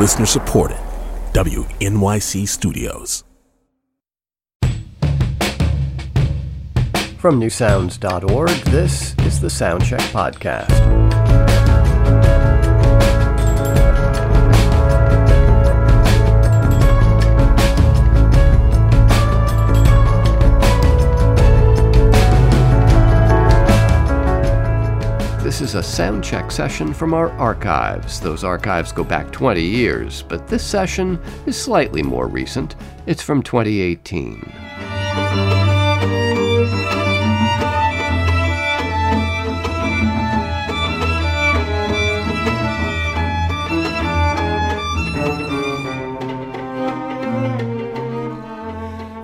Listener supported. WNYC Studios. From newsounds.org, this is the Soundcheck Podcast. This is a sound check session from our archives. Those archives go back 20 years, but this session is slightly more recent. It's from 2018.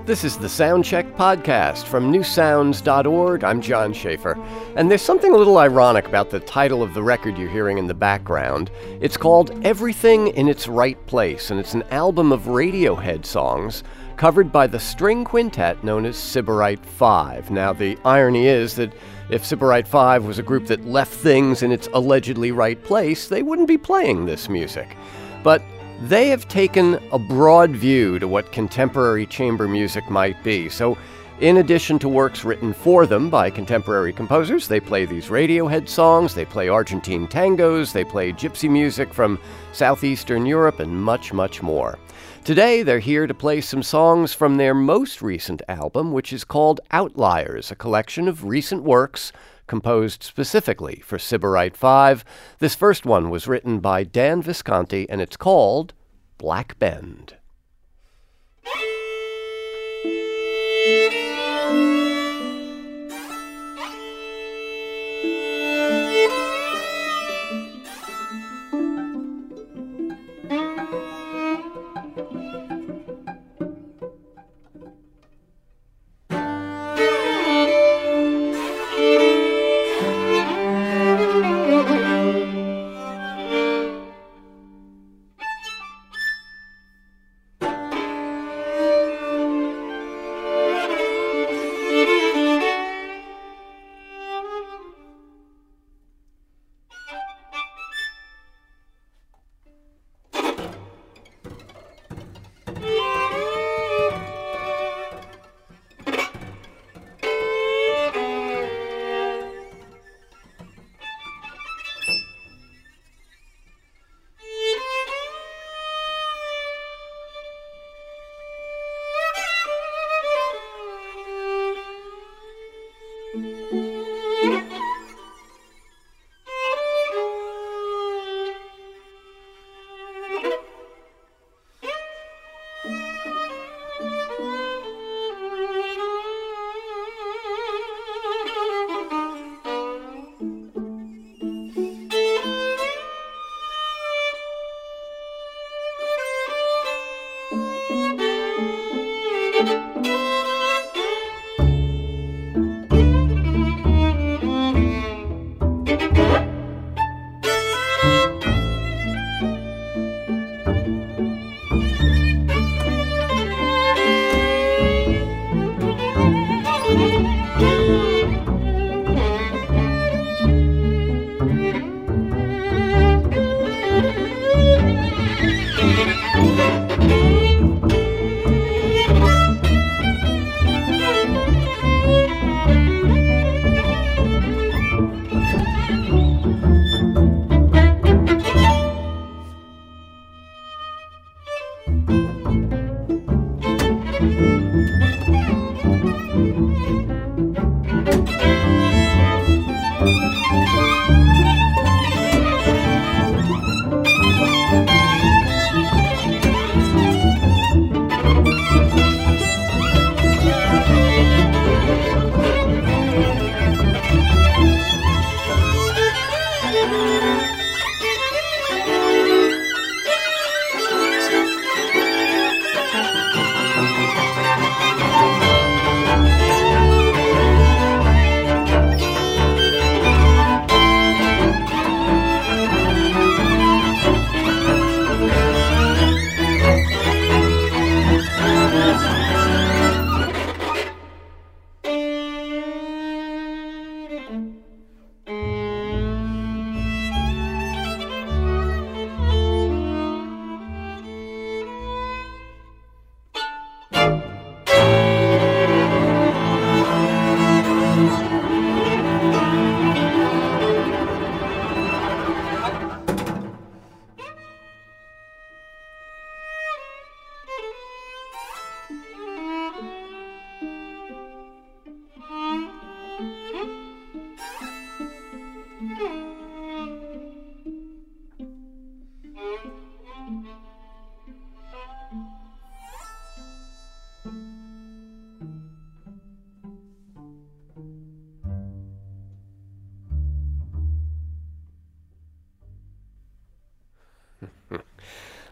This is the Soundcheck Podcast from newsounds.org. I'm John Schaefer. And there's something a little ironic about the title of the record you're hearing in the background. It's called Everything in Its Right Place, and it's an album of Radiohead songs covered by the string quintet known as Sybarite Five. Now, the irony is that if Sybarite Five was a group that left things in its allegedly right place, they wouldn't be playing this music. But they have taken a broad view to what contemporary chamber music might be. So, in addition to works written for them by contemporary composers, they play these Radiohead songs, they play Argentine tangos, they play gypsy music from southeastern Europe, and much, much more. Today, they're here to play some songs from their most recent album, which is called Outliers, a collection of recent works composed specifically for Sybarite 5. This first one was written by Dan Visconti, and it's called Black Bend.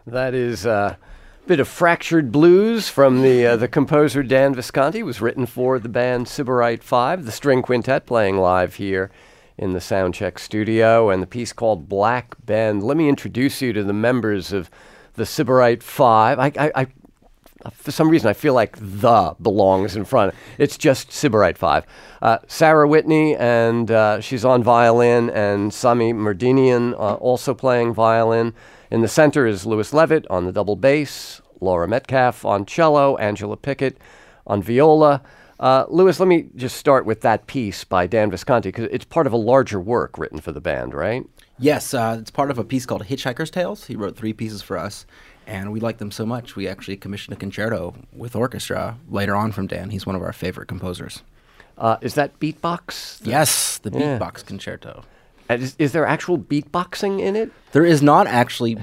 That is a bit of fractured blues from the uh, the composer Dan Visconti. It was written for the band Sybarite Five, the string quintet playing live here in the Soundcheck studio, and the piece called Black Bend. Let me introduce you to the members of the Sybarite Five. I, I, I for some reason, I feel like the belongs in front. It's just Sybarite 5. Uh, Sarah Whitney, and uh, she's on violin, and Sami Merdinian uh, also playing violin. In the center is Louis Levitt on the double bass, Laura Metcalf on cello, Angela Pickett on viola. Uh, Louis, let me just start with that piece by Dan Visconti because it's part of a larger work written for the band, right? Yes, uh, it's part of a piece called Hitchhiker's Tales. He wrote three pieces for us, and we liked them so much we actually commissioned a concerto with orchestra later on from Dan. He's one of our favorite composers. Uh, is that beatbox? yes, the Yeah. beatbox concerto. And Is, is there actual beatboxing in it? There is not actually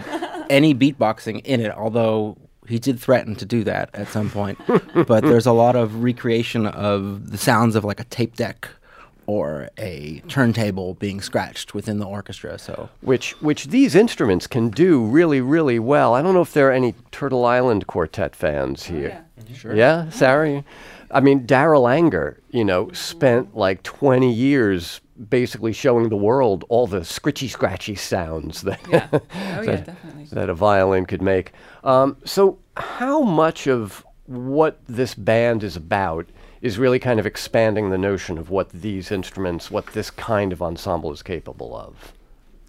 any beatboxing in it, although he did threaten to do that at some point. but there's a lot of recreation of the sounds of like a tape deck or a turntable being scratched within the orchestra. So which which these instruments can do really really well. I don't know if there are any Turtle Island Quartet fans here. Oh, Sure. Yeah, Sarah. I mean, Darol Anger, you know, spent like 20 years basically showing the world all the scritchy scratchy sounds that Yeah. Oh yeah, definitely. that a violin could make. Um, so, how much of what this band is about is really kind of expanding the notion of what these instruments, what this kind of ensemble is capable of?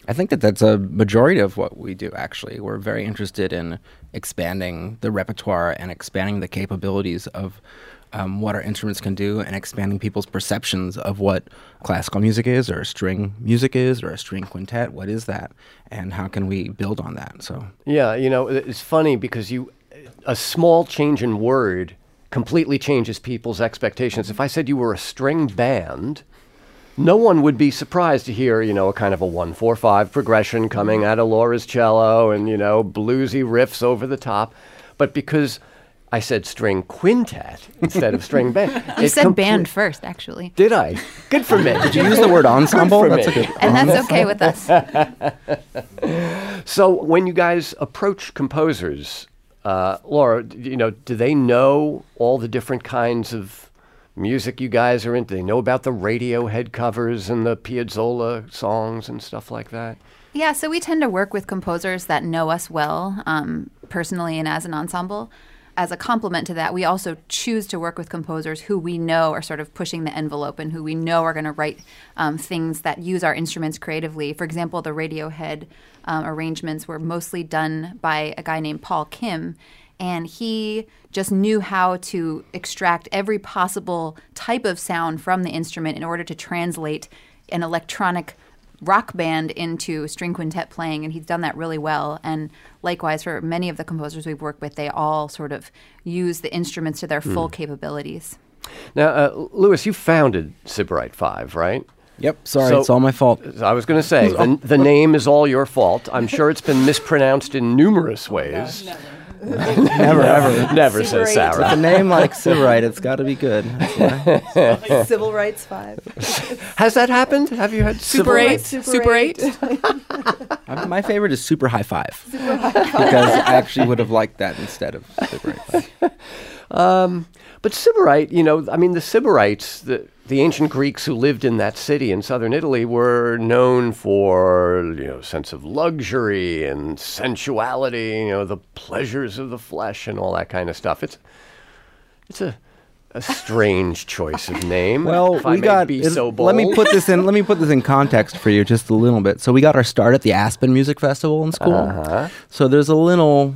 I think that that's a majority of what we do, actually. We're very interested in expanding the repertoire and expanding the capabilities of um, what our instruments can do and expanding people's perceptions of what classical music is or string music is or a string quintet. What is that? And how can we build on that? So, Yeah, you know, it's funny because you, a small change in word completely changes people's expectations. If I said you were a string band, no one would be surprised to hear, you know, a kind of a one four five progression coming out of Laura's cello and you know bluesy riffs over the top. But because I said string quintet instead of string band, You said comple- band first, actually. Did I? Good for me. did you use the word ensemble? for That's a me. good. And that's okay with us. So when you guys approach composers, uh, Laura, you know, do they know all the different kinds of music you guys are into? They know about the Radiohead covers and the Piazzolla songs and stuff like that? Yeah, so we tend to work with composers that know us well, um, personally and as an ensemble. As a complement to that, we also choose to work with composers who we know are sort of pushing the envelope and who we know are going to write um, things that use our instruments creatively. For example, the Radiohead um, arrangements were mostly done by a guy named Paul Kim, and he just knew how to extract every possible type of sound from the instrument in order to translate an electronic rock band into string quintet playing, and he's done that really well. And likewise, for many of the composers we've worked with, they all sort of use the instruments to their full capabilities. Now, uh, Louis, you founded Sybarite Five, right? Yep, sorry, So- it's all my fault. I was going to say the, the name is all your fault. I'm sure it's been mispronounced in numerous ways. Never, ever. Never says Sybarite. With a name like Sybarite, it's got to be good. That's why. Civil Rights Five. Has that happened? Have you had Super civil Eight. Super, Eight. Uh, My favorite is Super High Five. because I actually would have liked that instead of Super High Five. But Sybarite, you know, I mean, the Sybarites, the, the ancient Greeks who lived in that city in southern Italy were known for, you know, sense of luxury and sensuality, you know, the pleasures of the flesh and all that kind of stuff. It's, it's a, a strange choice of name. Well, if I we got. so bold. let me put this in. Let me put this in context for you just a little bit. So we got our start at the Aspen Music Festival in school. Uh-huh. So there's a little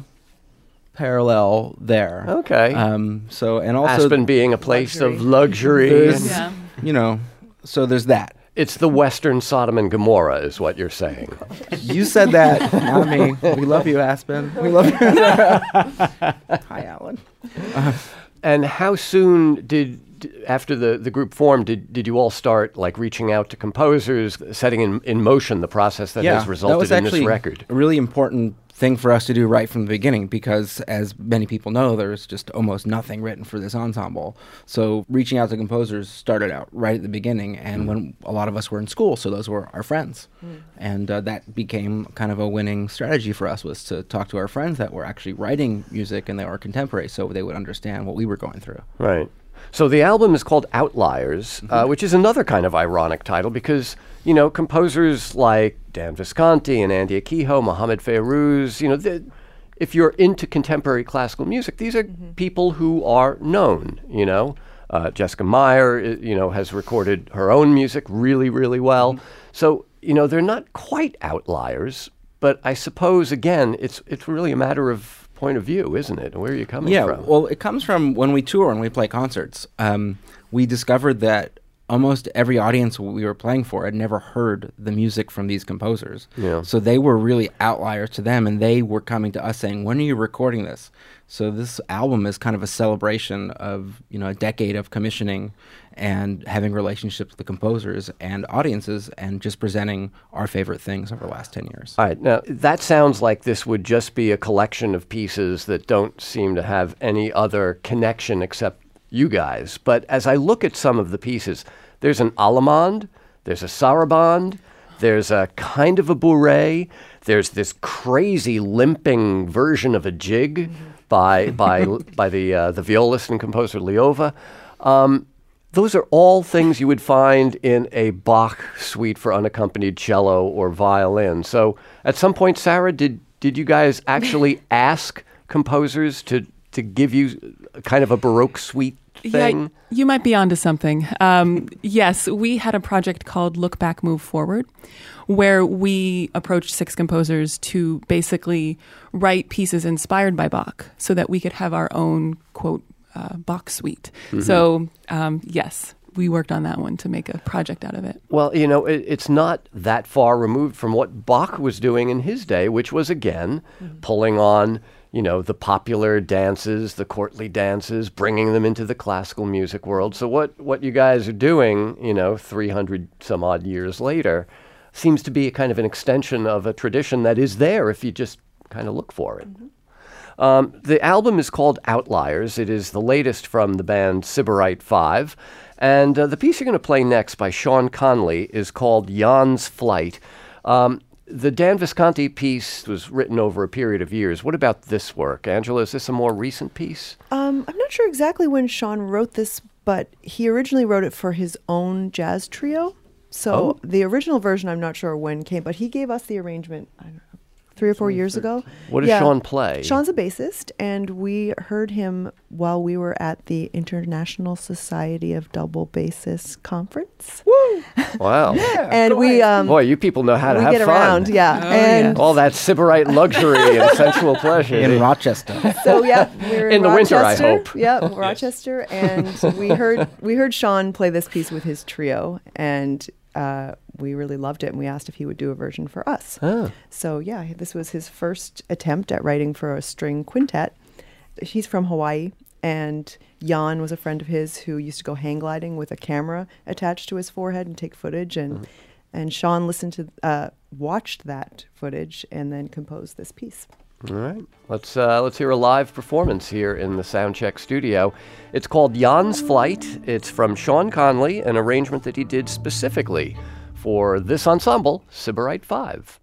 parallel there. Okay. Um. So and also Aspen being a place of luxury. There's- and- Yeah. you know. So there's that. It's the Western Sodom and Gomorrah, is what you're saying. You said that, not me. We love you, Aspen. We love you. Hi, Alan. And how soon did after the, the group formed, did, did you all start like reaching out to composers, setting in, in motion the process that has resulted that was in actually this record? A really important thing for us to do right from the beginning because, as many people know, there's just almost nothing written for this ensemble. So reaching out to composers started out right at the beginning, and Mm. when a lot of us were in school, so those were our friends, and uh, that became kind of a winning strategy for us was to talk to our friends that were actually writing music and they were contemporary, so they would understand what we were going through. Right. So the album is called Outliers, uh, which is another kind of ironic title because, you know, composers like Dan Visconti and Andy Akiho, Mohammed Fairouz, you know, the, if you're into contemporary classical music, these are people who are known, you know. Uh, Jessica Meyer, i- you know, has recorded her own music really, really well. So, you know, they're not quite outliers, but I suppose, again, it's, it's really a matter of point of view, isn't it? Where are you coming yeah, from? Yeah, well, it comes from when we tour and we play concerts. Um, we discovered that almost every audience we were playing for had never heard the music from these composers. Yeah. So they were really outliers to them, and they were coming to us saying, "When are you recording this?" So this album is kind of a celebration of you know a decade of commissioning and having relationships with the composers and audiences, and just presenting our favorite things over the last ten years. All right. Now, that sounds like this would just be a collection of pieces that don't seem to have any other connection except you guys. But as I look at some of the pieces, there's an Allemande, there's a Sarabande, there's a kind of a bourrée, there's this crazy limping version of a jig by, by, by the, uh, the violist and composer Ljova. Um, those are all things you would find in a Bach suite for unaccompanied cello or violin. So, at some point, Sarah, did did you guys actually ask composers to to give you kind of a Baroque suite thing? Yeah, you might be onto something. Um, yes, we had a project called Look Back, Move Forward, where we approached six composers to basically write pieces inspired by Bach so that we could have our own, quote, uh, Bach suite. So, um, yes, we worked on that one to make a project out of it. Well, you know, it, it's not that far removed from what Bach was doing in his day, which was again pulling on, you know, the popular dances, the courtly dances, bringing them into the classical music world. So what what you guys are doing, you know, 300 some odd years later, seems to be a kind of an extension of a tradition that is there if you just kind of look for it. Um, the album is called Outliers. It is the latest from the band Sybarite 5. And uh, the piece you're going to play next by Shawn Conley is called Jan's Flight. Um, the Dan Visconti piece was written over a period of years. What about this work? Angela, is this a more recent piece? Um, I'm not sure exactly when Shawn wrote this, but he originally wrote it for his own jazz trio. So Oh. the original version, I'm not sure when came, but he gave us the arrangement. I don't know, three or four years ago. What does Shawn play? Shawn's a bassist, and we heard him while we were at the International Society of Double Bassists conference. Woo! Wow. and we, um, Boy, you people know how to we have get fun. around, yeah. Oh, and All that Sybarite luxury and sensual pleasure. In Rochester. so yeah, we were in, In the winter, I hope. Yeah, Rochester, and we heard we heard Shawn play this piece with his trio, and uh, we really loved it, and we asked if he would do a version for us. Ah. So yeah, this was his first attempt at writing for a string quintet. He's from Hawaii, and Jan was a friend of his who used to go hang gliding with a camera attached to his forehead and take footage, and and Shawn listened to uh, watched that footage and then composed this piece. All right, let's uh, let's hear a live performance here in the Soundcheck studio. It's called Jan's Flight. It's from Shawn Conley, an arrangement that he did specifically for this ensemble, Sybarite Five.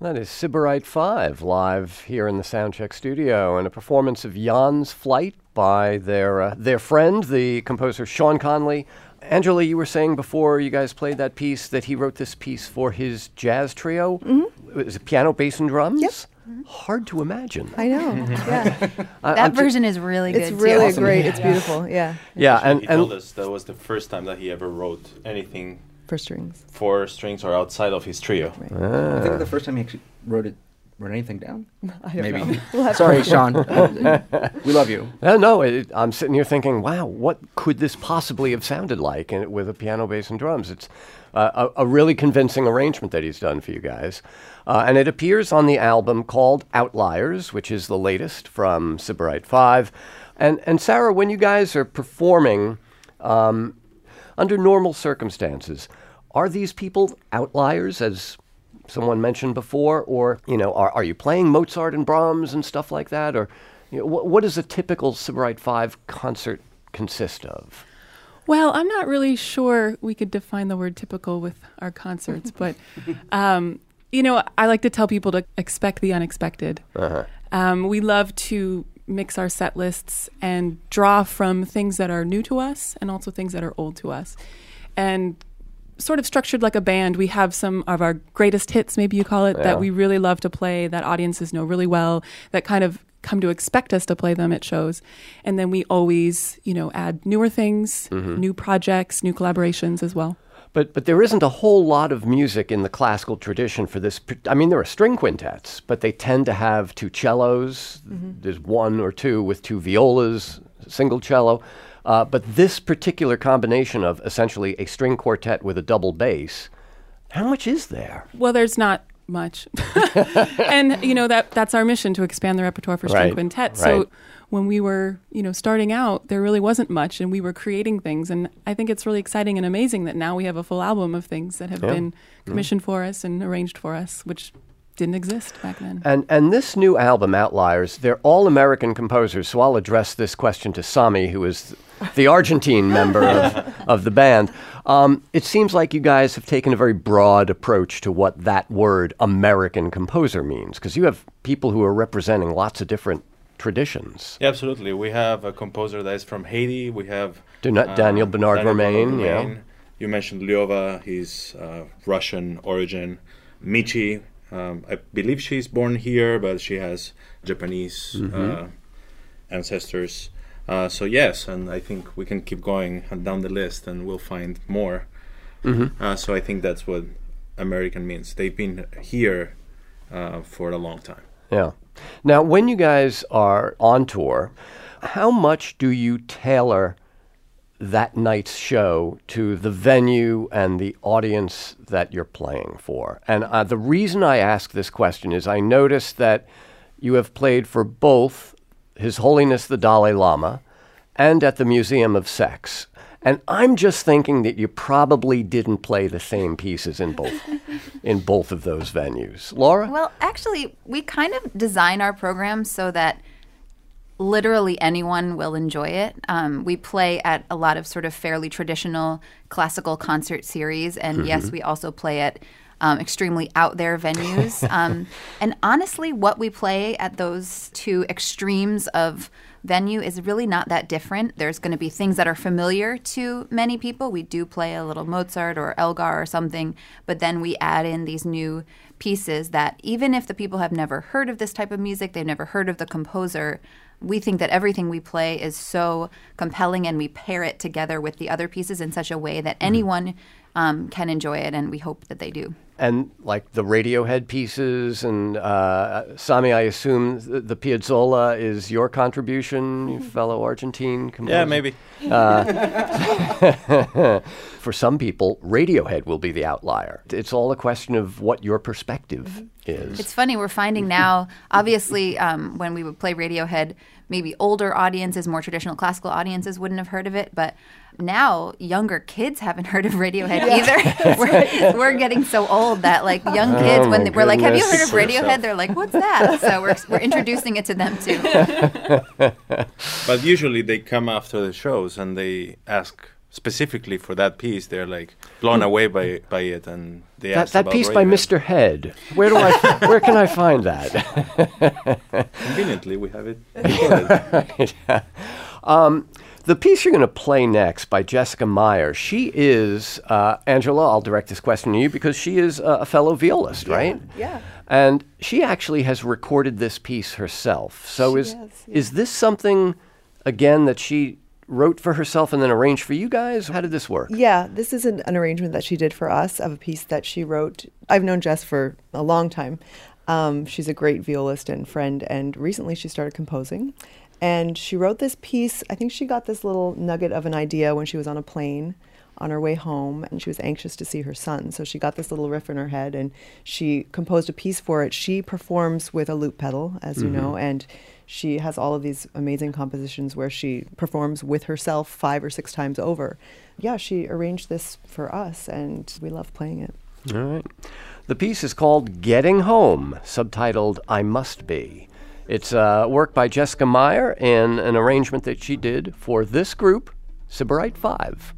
That is Sybarite 5 live here in the Soundcheck studio and a performance of Jan's Flight by their, uh, their friend, the composer Shawn Conley. Angela, you were saying before you guys played that piece that he wrote this piece for his jazz trio. Mm-hmm. Is it piano, bass, and drums? Yep. Hard to imagine. I know. Yeah. I- That I'm ju- version is really good it's too. really great. It's beautiful. Yeah. Yeah, Actually, and, he and told us that was the first time that he ever wrote anything For strings. for strings or outside of his trio. I think the first time he actually wrote it, wrote anything down. I don't Maybe. know. We'll Sorry. Shawn. we love you. Uh, no, it, I'm sitting here thinking, wow, what could this possibly have sounded like and with a piano, bass, and drums? It's uh, a, a really convincing arrangement that he's done for you guys. Uh, and it appears on the album called Outliers, which is the latest from Sybarite 5. And, and Sarah, when you guys are performing um, under normal circumstances, are these people outliers, as someone mentioned before, or you know, are, are you playing Mozart and Brahms and stuff like that, or you know, what, what does a typical Sybarite Five concert consist of? Well, I'm not really sure we could define the word typical with our concerts, but um, you know, I like to tell people to expect the unexpected. Um, we love to mix our set lists and draw from things that are new to us and also things that are old to us. And sort of structured like a band, we have some of our greatest hits, maybe you call it, Yeah. that we really love to play, that audiences know really well, that kind of come to expect us to play them at shows. And then we always, you know, add newer things, mm-hmm. new projects, new collaborations as well. But but there isn't a whole lot of music in the classical tradition for this. I mean, there are string quintets, but they tend to have two cellos. Mm-hmm. There's one or two with two violas, single cello. Uh, but this particular combination of essentially a string quartet with a double bass, how much is there? Well, there's not much. and you know that that's our mission to expand the repertoire for string Right, quintet. right. So when we were, you know, starting out, there really wasn't much and we were creating things and I think it's really exciting and amazing that now we have a full album of things that have Yeah. been commissioned for us and arranged for us, which didn't exist back then. And and this new album, Outliers, they're all American composers. So I'll address this question to Sami, who is the Argentine member of, of the band. Um, it seems like you guys have taken a very broad approach to what that word American composer means, because you have people who are representing lots of different traditions. Yeah, absolutely. We have a composer that is from Haiti. We have Dana- Daniel Bernard Roumain, yeah. You mentioned Ljova. He's uh, Russian origin. Michi, um, I believe she's born here, but she has Japanese uh, ancestors. Uh, so yes, and I think we can keep going down the list, and we'll find more. Uh, so I think that's what American means. They've been here uh, for a long time. Yeah. Now, when you guys are on tour, how much do you tailor that night's show to the venue and the audience that you're playing for? And uh, the reason I ask this question is I noticed that you have played for both His Holiness the Dalai Lama and at the Museum of Sex. And I'm just thinking that you probably didn't play the same pieces in both in both of those venues. Laura? Well, actually, we kind of design our programs so that literally anyone will enjoy it. Um, we play at a lot of sort of fairly traditional classical concert series, and yes, we also play at um, extremely out there venues. um, and honestly, what we play at those two extremes of venue is really not that different. There's going to be things that are familiar to many people. We do play a little Mozart or Elgar or something, but then we add in these new pieces that even if the people have never heard of this type of music, they've never heard of the composer, we think that everything we play is so compelling and we pair it together with the other pieces in such a way that anyone um, can enjoy it, and we hope that they do. and like the Radiohead pieces and uh, Sami, I assume the, the Piazzolla is your contribution, you fellow Argentine composer. Yeah, maybe. For some people, Radiohead will be the outlier. It's all a question of what your perspective is. It's funny, we're finding now, obviously, um, when we would play Radiohead, maybe older audiences, more traditional classical audiences wouldn't have heard of it, but now younger kids haven't heard of Radiohead either. we're, we're getting so old that, like, young kids, Oh, when they, we're like, Have you heard of Radiohead? They're like, What's that? So we're, we're introducing it to them too. But usually they come after the shows and they ask specifically for that piece, they're like blown away by by it, and they That, that about piece by Raven. Mr. Head. Where do I? where can I find that? Conveniently, we have it. recorded. Um, the piece you're going to play next by Jessica Meyer, she is, uh, Angela, I'll direct this question to you because she is uh, a fellow violist, right? yeah. And she actually has recorded this piece herself. So She is, has, is this something, again, that she wrote for herself and then arranged for you guys? How did this work? Yeah, this is an, an arrangement that she did for us of a piece that she wrote. I've known Jess for a long time. Um, she's a great violist and friend, and recently she started composing. And she wrote this piece. I think she got this little nugget of an idea when she was on a plane on her way home, and she was anxious to see her son. So she got this little riff in her head, and she composed a piece for it. She performs with a loop pedal, as you know, mm-hmm. and she has all of these amazing compositions where she performs with herself five or six times over. Yeah, she arranged this for us, and we love playing it. All right. The piece is called Getting Home, subtitled I Must Be. It's a work by Jessica Meyer in an arrangement that she did for this group, Sybarite 5.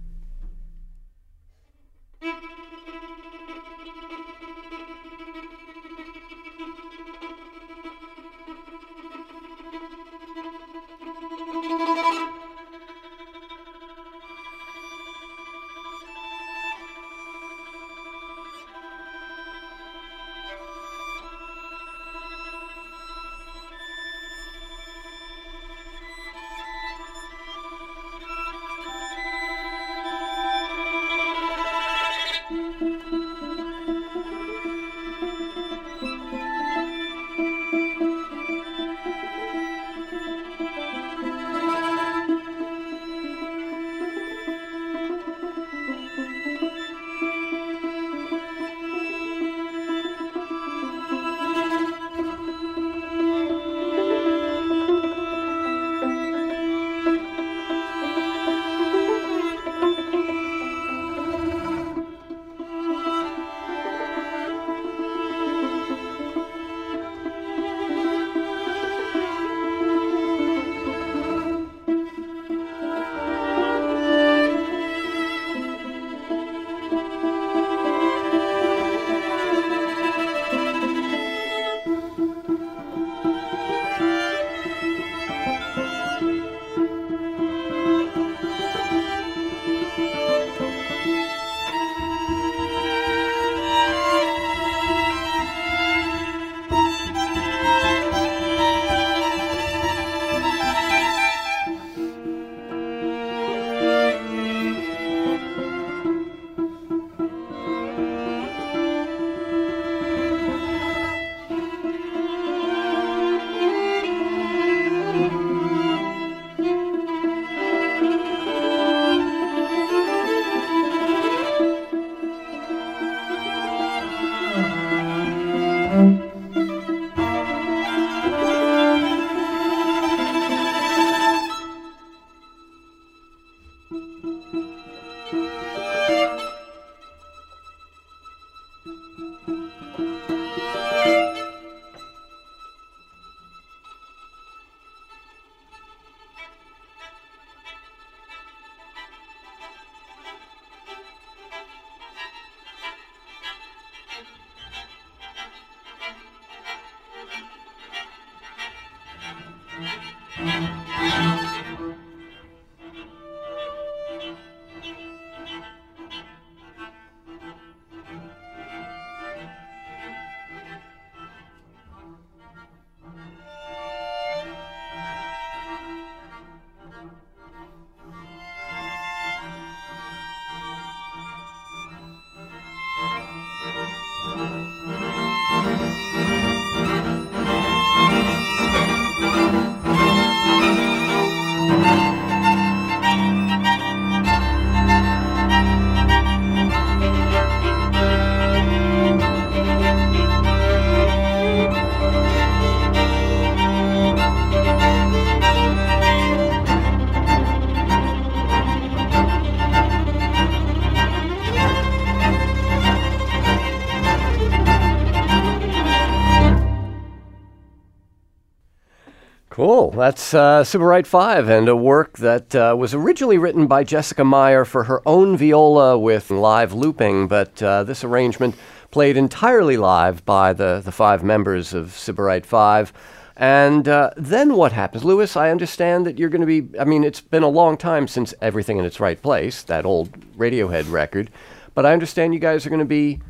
That's uh, Sybarite 5 and a work that uh, was originally written by Jessica Meyer for her own viola with live looping, but uh, this arrangement played entirely live by the, the five members of Sybarite 5. And uh, then what happens? Louis, I understand that you're going to be. I mean, it's been a long time since Everything in Its Right Place, that old Radiohead record, but I understand you guys are going to be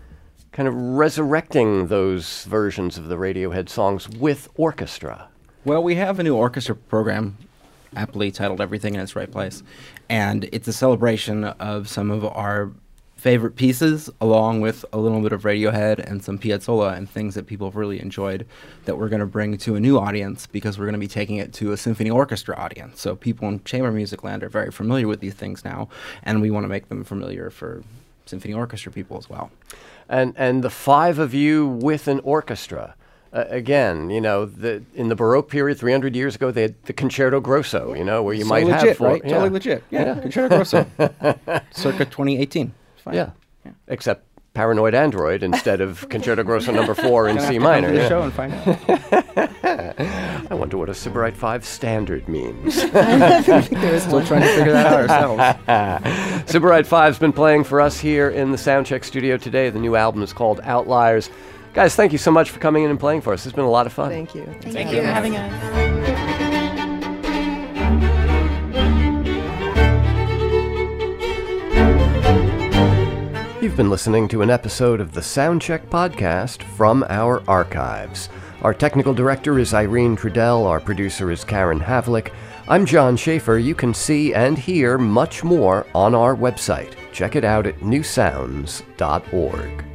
kind of resurrecting those versions of the Radiohead songs with orchestra. Well, we have a new orchestra program, aptly titled Everything in Its Right Place. And it's a celebration of some of our favorite pieces, along with a little bit of Radiohead and some Piazzolla and things that people have really enjoyed that we're going to bring to a new audience because we're going to be taking it to a symphony orchestra audience. So people in chamber music land are very familiar with these things now, and we want to make them familiar for symphony orchestra people as well. And, and the five of you with an orchestra. Uh, again, you know, the, in the Baroque period, 300 years ago, they had the Concerto Grosso, you know, where you so might legit, have four, right? yeah. Totally legit. Yeah, Concerto Grosso, circa 2018. Fine. Yeah. Except Paranoid Android instead of Concerto Grosso number four in C have to to minor. the yeah. show and find out. I wonder what a Sybarite 5 standard means. We're still trying to figure that out ourselves. Sybarite 5's been playing for us here in the Soundcheck studio today. The new album is called Outliers. Guys, thank you so much for coming in and playing for us. It's been a lot of fun. Thank you. Thank, you for having us. You've been listening to an episode of the Soundcheck podcast from our archives. Our technical director is Irene Trudel, our producer is Karen Havlick. I'm John Schaefer. You can see and hear much more on our website. Check it out at newsounds.org.